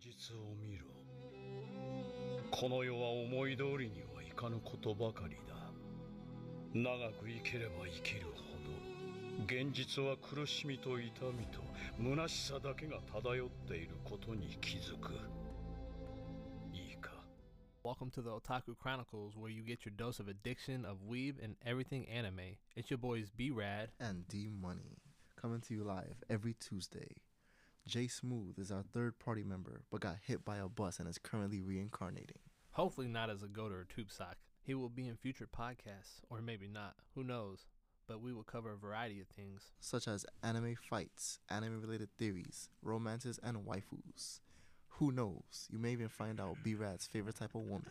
実を見ろこの世は思い通りにはいかぬことばかりだ長く生きれば生きるほど現実は苦しみと痛みと虚しさだけが漂っていることに気づくいいか Welcome to the Otaku Chronicles, where you get your dose of addiction of weeb and everything anime. It's your boys B Rad. and D Money coming to you live every Tuesday. Jay Smooth is our third party member, but got hit by a bus and is currently reincarnating. Hopefully, not as a goat or a tube sock. He will be in future podcasts, or maybe not. Who knows? But we will cover a variety of things. such as anime fights, anime related theories, romances, and waifus. Who knows? You may even find out B Rad's favorite type of woman.